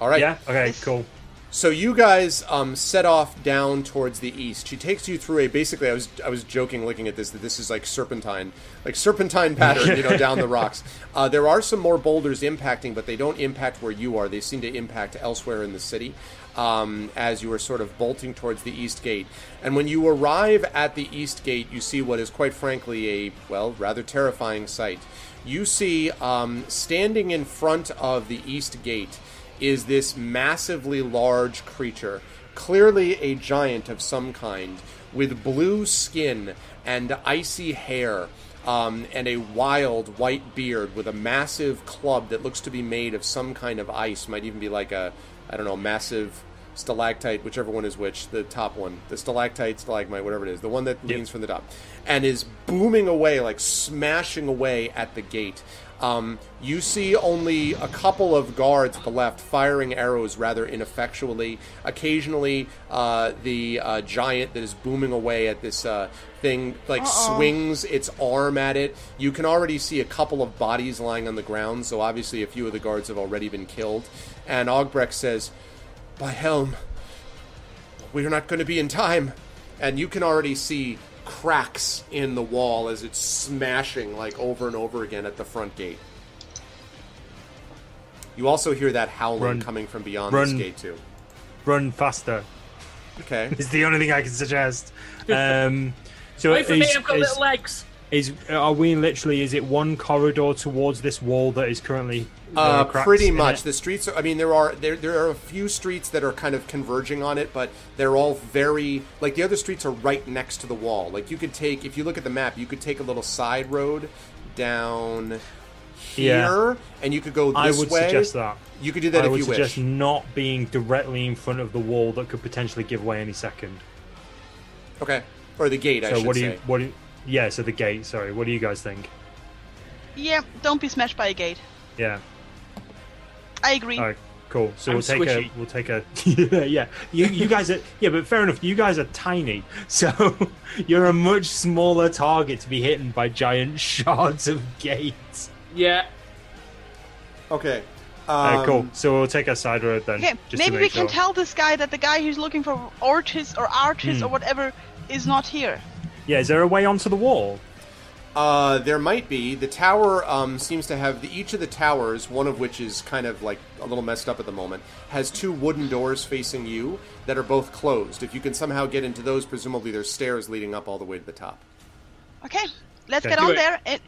All right. Yeah. Okay. Yes. Cool. So you guys um, set off down towards the east. She takes you through a basically. I was I was joking looking at this that this is like serpentine, like serpentine pattern, you know, down the [laughs] rocks. Uh, there are some more boulders impacting, but they don't impact where you are. They seem to impact elsewhere in the city. Um, as you are sort of bolting towards the east gate, and when you arrive at the east gate, you see what is quite frankly a well rather terrifying sight. You see um, standing in front of the east gate is this massively large creature, clearly a giant of some kind, with blue skin and icy hair, um, and a wild white beard with a massive club that looks to be made of some kind of ice. Might even be like a, I don't know, massive stalactite, whichever one is which, the top one, the stalactite, stalagmite, whatever it is, the one that leans from the top, and is booming away, like smashing away at the gate. Um, you see only a couple of guards at the left firing arrows rather ineffectually. Occasionally, uh, the uh, giant that is booming away at this uh, thing like swings its arm at it. You can already see a couple of bodies lying on the ground, so obviously a few of the guards have already been killed. And Ogbrecht says, "By Helm, we're not going to be in time." And you can already see cracks in the wall as it's smashing like over and over again at the front gate. You also hear that howling Run. coming from beyond Run. this gate too. Run faster. Okay. [laughs] it's the only thing I can suggest. Um, [laughs] so Wait for me, I've got is, little legs. Is are we literally? Is it one corridor towards this wall that is currently? there Uh, pretty much. The streets. Are, I mean, there are there there are a few streets that are kind of converging on it, but they're all very like the other streets are right next to the wall. Like you could take if you look at the map, you could take a little side road down here, Yeah. and you could go this I would way. suggest that. You could do that I if would you suggest wish. not being directly in front of the wall that could potentially give way any second. Okay, or the gate. I So should what do say. you? What? Do you, yeah. So the gate. Sorry. What do you guys think? Yeah, don't be smashed by a gate. Yeah. I agree. All right. Cool. So I'm we'll take squishy. a. We'll take a. [laughs] yeah. You you guys are. Yeah, but fair enough. You guys are tiny, [laughs] so you're a much smaller target to be hit by giant [laughs] shards of gates. Yeah. Okay. Uh, Um, cool. So we'll take a side road then. Okay, just to maybe make we can tell this guy that the guy who's looking for Ortis or artists Hmm. or whatever is not here. Yeah. Is there a way onto the wall? Uh, there might be. The tower um, seems to have the, each of the towers, one of which is kind of like a little messed up at the moment, has two wooden doors facing you that are both closed. If you can somehow get into those, presumably there's stairs leading up all the way to the top. Okay, let's Okay. get Do on it. there. And,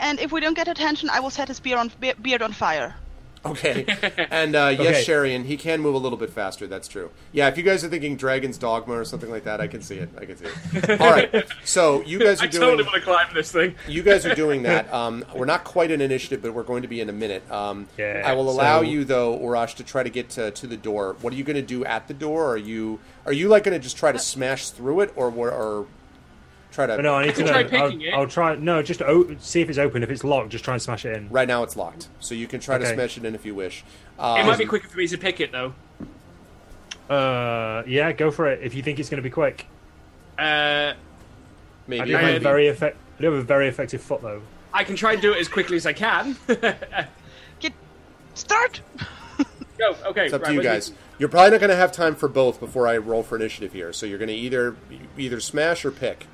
and if we don't get attention, I will set his beard on be- beard on fire. Okay. [laughs] and uh, yes, Okay. Sharian, he can move a little bit faster. That's true. Yeah, if you guys are thinking Dragon's Dogma or something like that, I can see it. I can see it. [laughs] All right. So you guys are I doing. I totally want to climb this thing. [laughs] you guys are doing that. Um, we're not quite an initiative, but we're going to be in a minute. Um, Yeah, I will allow so- you though, Urash, to try to get to, to the door. What are you going to do at the door? Are you are you like going to just try to smash through it, or or, or try to? But no, I need to know. try I'll, it. I'll try. No, just o- see if it's open. If it's locked, just try and smash it in. Right now, it's locked, so you can try to Okay. smash it in if you wish. It Um, might be quicker for me to pick it though. Uh, yeah, go for it. If you think it's going to be quick. Uh, I Maybe. do have a Um, very effect. I do have a very effective foot though. I can try and do it as quickly as I can. [laughs] Get start. Go. Okay. It's up right, to you where's guys. You're probably not going to have time for both before I roll for initiative here. So you're going to either either smash or pick.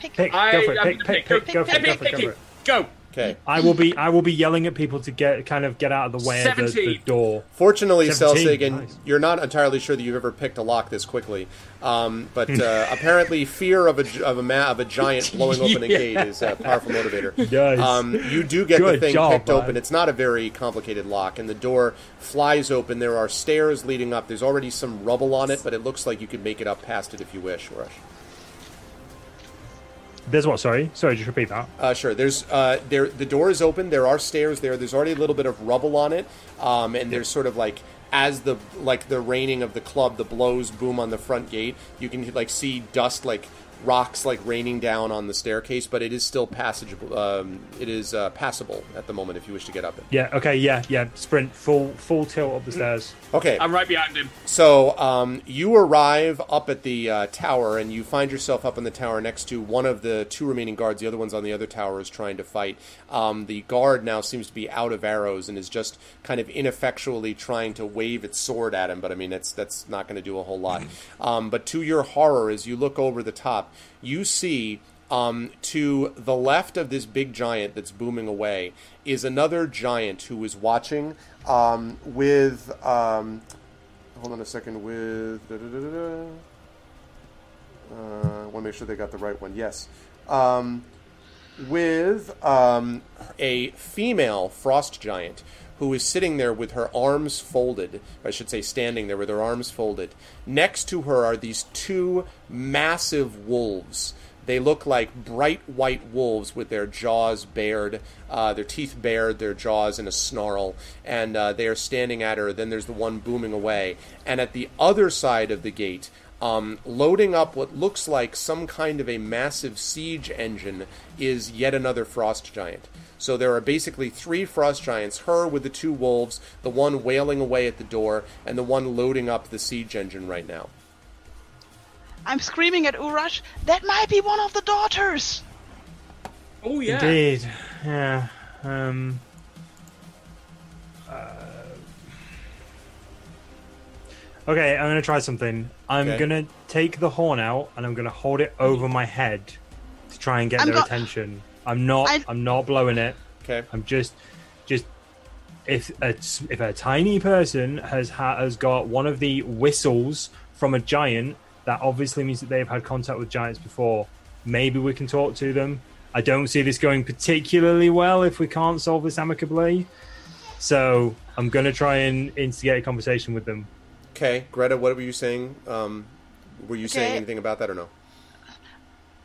Pick. Pick, I, go for it. I'm Pick, pick, pick, go for it. Go pick, for it. Go pick, for it. Go. Okay. I will be. I will be yelling at people to get kind of get out of the way of the, the 17. door. Fortunately, 17, Celsagan, nice. you're not entirely sure that you've ever picked a lock this quickly. Um, but [laughs] uh, apparently, fear of a of a ma- of a giant blowing open a [laughs] gate is a powerful motivator. [laughs] Nice. Um, you do get the thing job, picked man. open. It's not a very complicated lock, and the door flies open. There are stairs leading up. There's already some rubble on it, but it looks like you could make it up past it if you wish, Rush. There's what? Sorry, sorry. Just repeat that. Uh, sure. There's uh, there. The door is open. There are stairs there. There's already a little bit of rubble on it, um, and there's sort of like as the like the raining of the club, the blows boom on the front gate. You can like see dust like rocks like raining down on the staircase, but it is still passageable. Um, it is uh, passable at the moment if you wish to get up it. Yeah. Okay. Yeah. Yeah. Sprint. Full. Full tilt up the stairs. Okay. I'm right behind him. So um, you arrive up at the uh, tower, and you find yourself up in the tower next to one of the two remaining guards. The other one's on the other tower is trying to fight. Um, the guard now seems to be out of arrows and is just kind of ineffectually trying to wave its sword at him. But I mean, that's that's not going to do a whole lot. Um, but to your horror, as you look over the top, you see um, to the left of this big giant that's booming away is another giant who is watching um, with. Um, hold on a second. With. da, da, da. Uh, I want to make sure they got the right one. Yes. Um, with um, a female frost giant who is sitting there with her arms folded. I should say, standing there with her arms folded. Next to her are these two massive wolves. They look like bright white wolves with their jaws bared, uh, their teeth bared, their jaws in a snarl, and uh, they are standing at her. Then there's the one booming away. And at the other side of the gate, um, loading up what looks like some kind of a massive siege engine is yet another frost giant. So there are basically three frost giants her with the two wolves, the one wailing away at the door, and the one loading up the siege engine right now. I'm screaming at Urash, that might be one of the daughters! Oh yeah. Indeed. Yeah. Um. uh, okay, I'm gonna try something. I'm Okay. gonna take the horn out and I'm gonna hold it over my head to try and get I'm their go- attention. I'm not. I- I'm not blowing it. Okay. I'm just, just if a, if a tiny person has ha- has got one of the whistles from a giant, that obviously means that they've had contact with giants before. Maybe we can talk to them. I don't see this going particularly well if we can't solve this amicably. So I'm gonna try and instigate a conversation with them. Okay, Greta, what were you saying? Um, were you saying anything about that or no?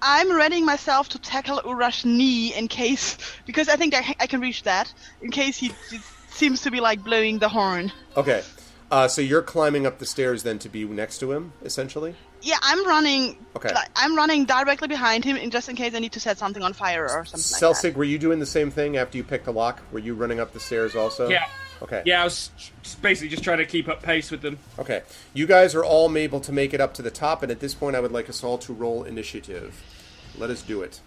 I'm readying myself to tackle Urash's knee in case, because I think I, I can reach that, in case he, he seems to be like blowing the horn. Okay. Uh, so you're climbing up the stairs then to be next to him, essentially? Yeah, I'm running. Okay. like, I'm running directly behind him, in just in case I need to set something on fire or something like that. Were you doing the same thing after you picked a lock? Were you running up the stairs also? Yeah. Okay. Yeah, I was basically just trying to keep up pace with them. Okay. You guys are all able to make it up to the top, and at this point, I would like us all to roll initiative. Let us do it.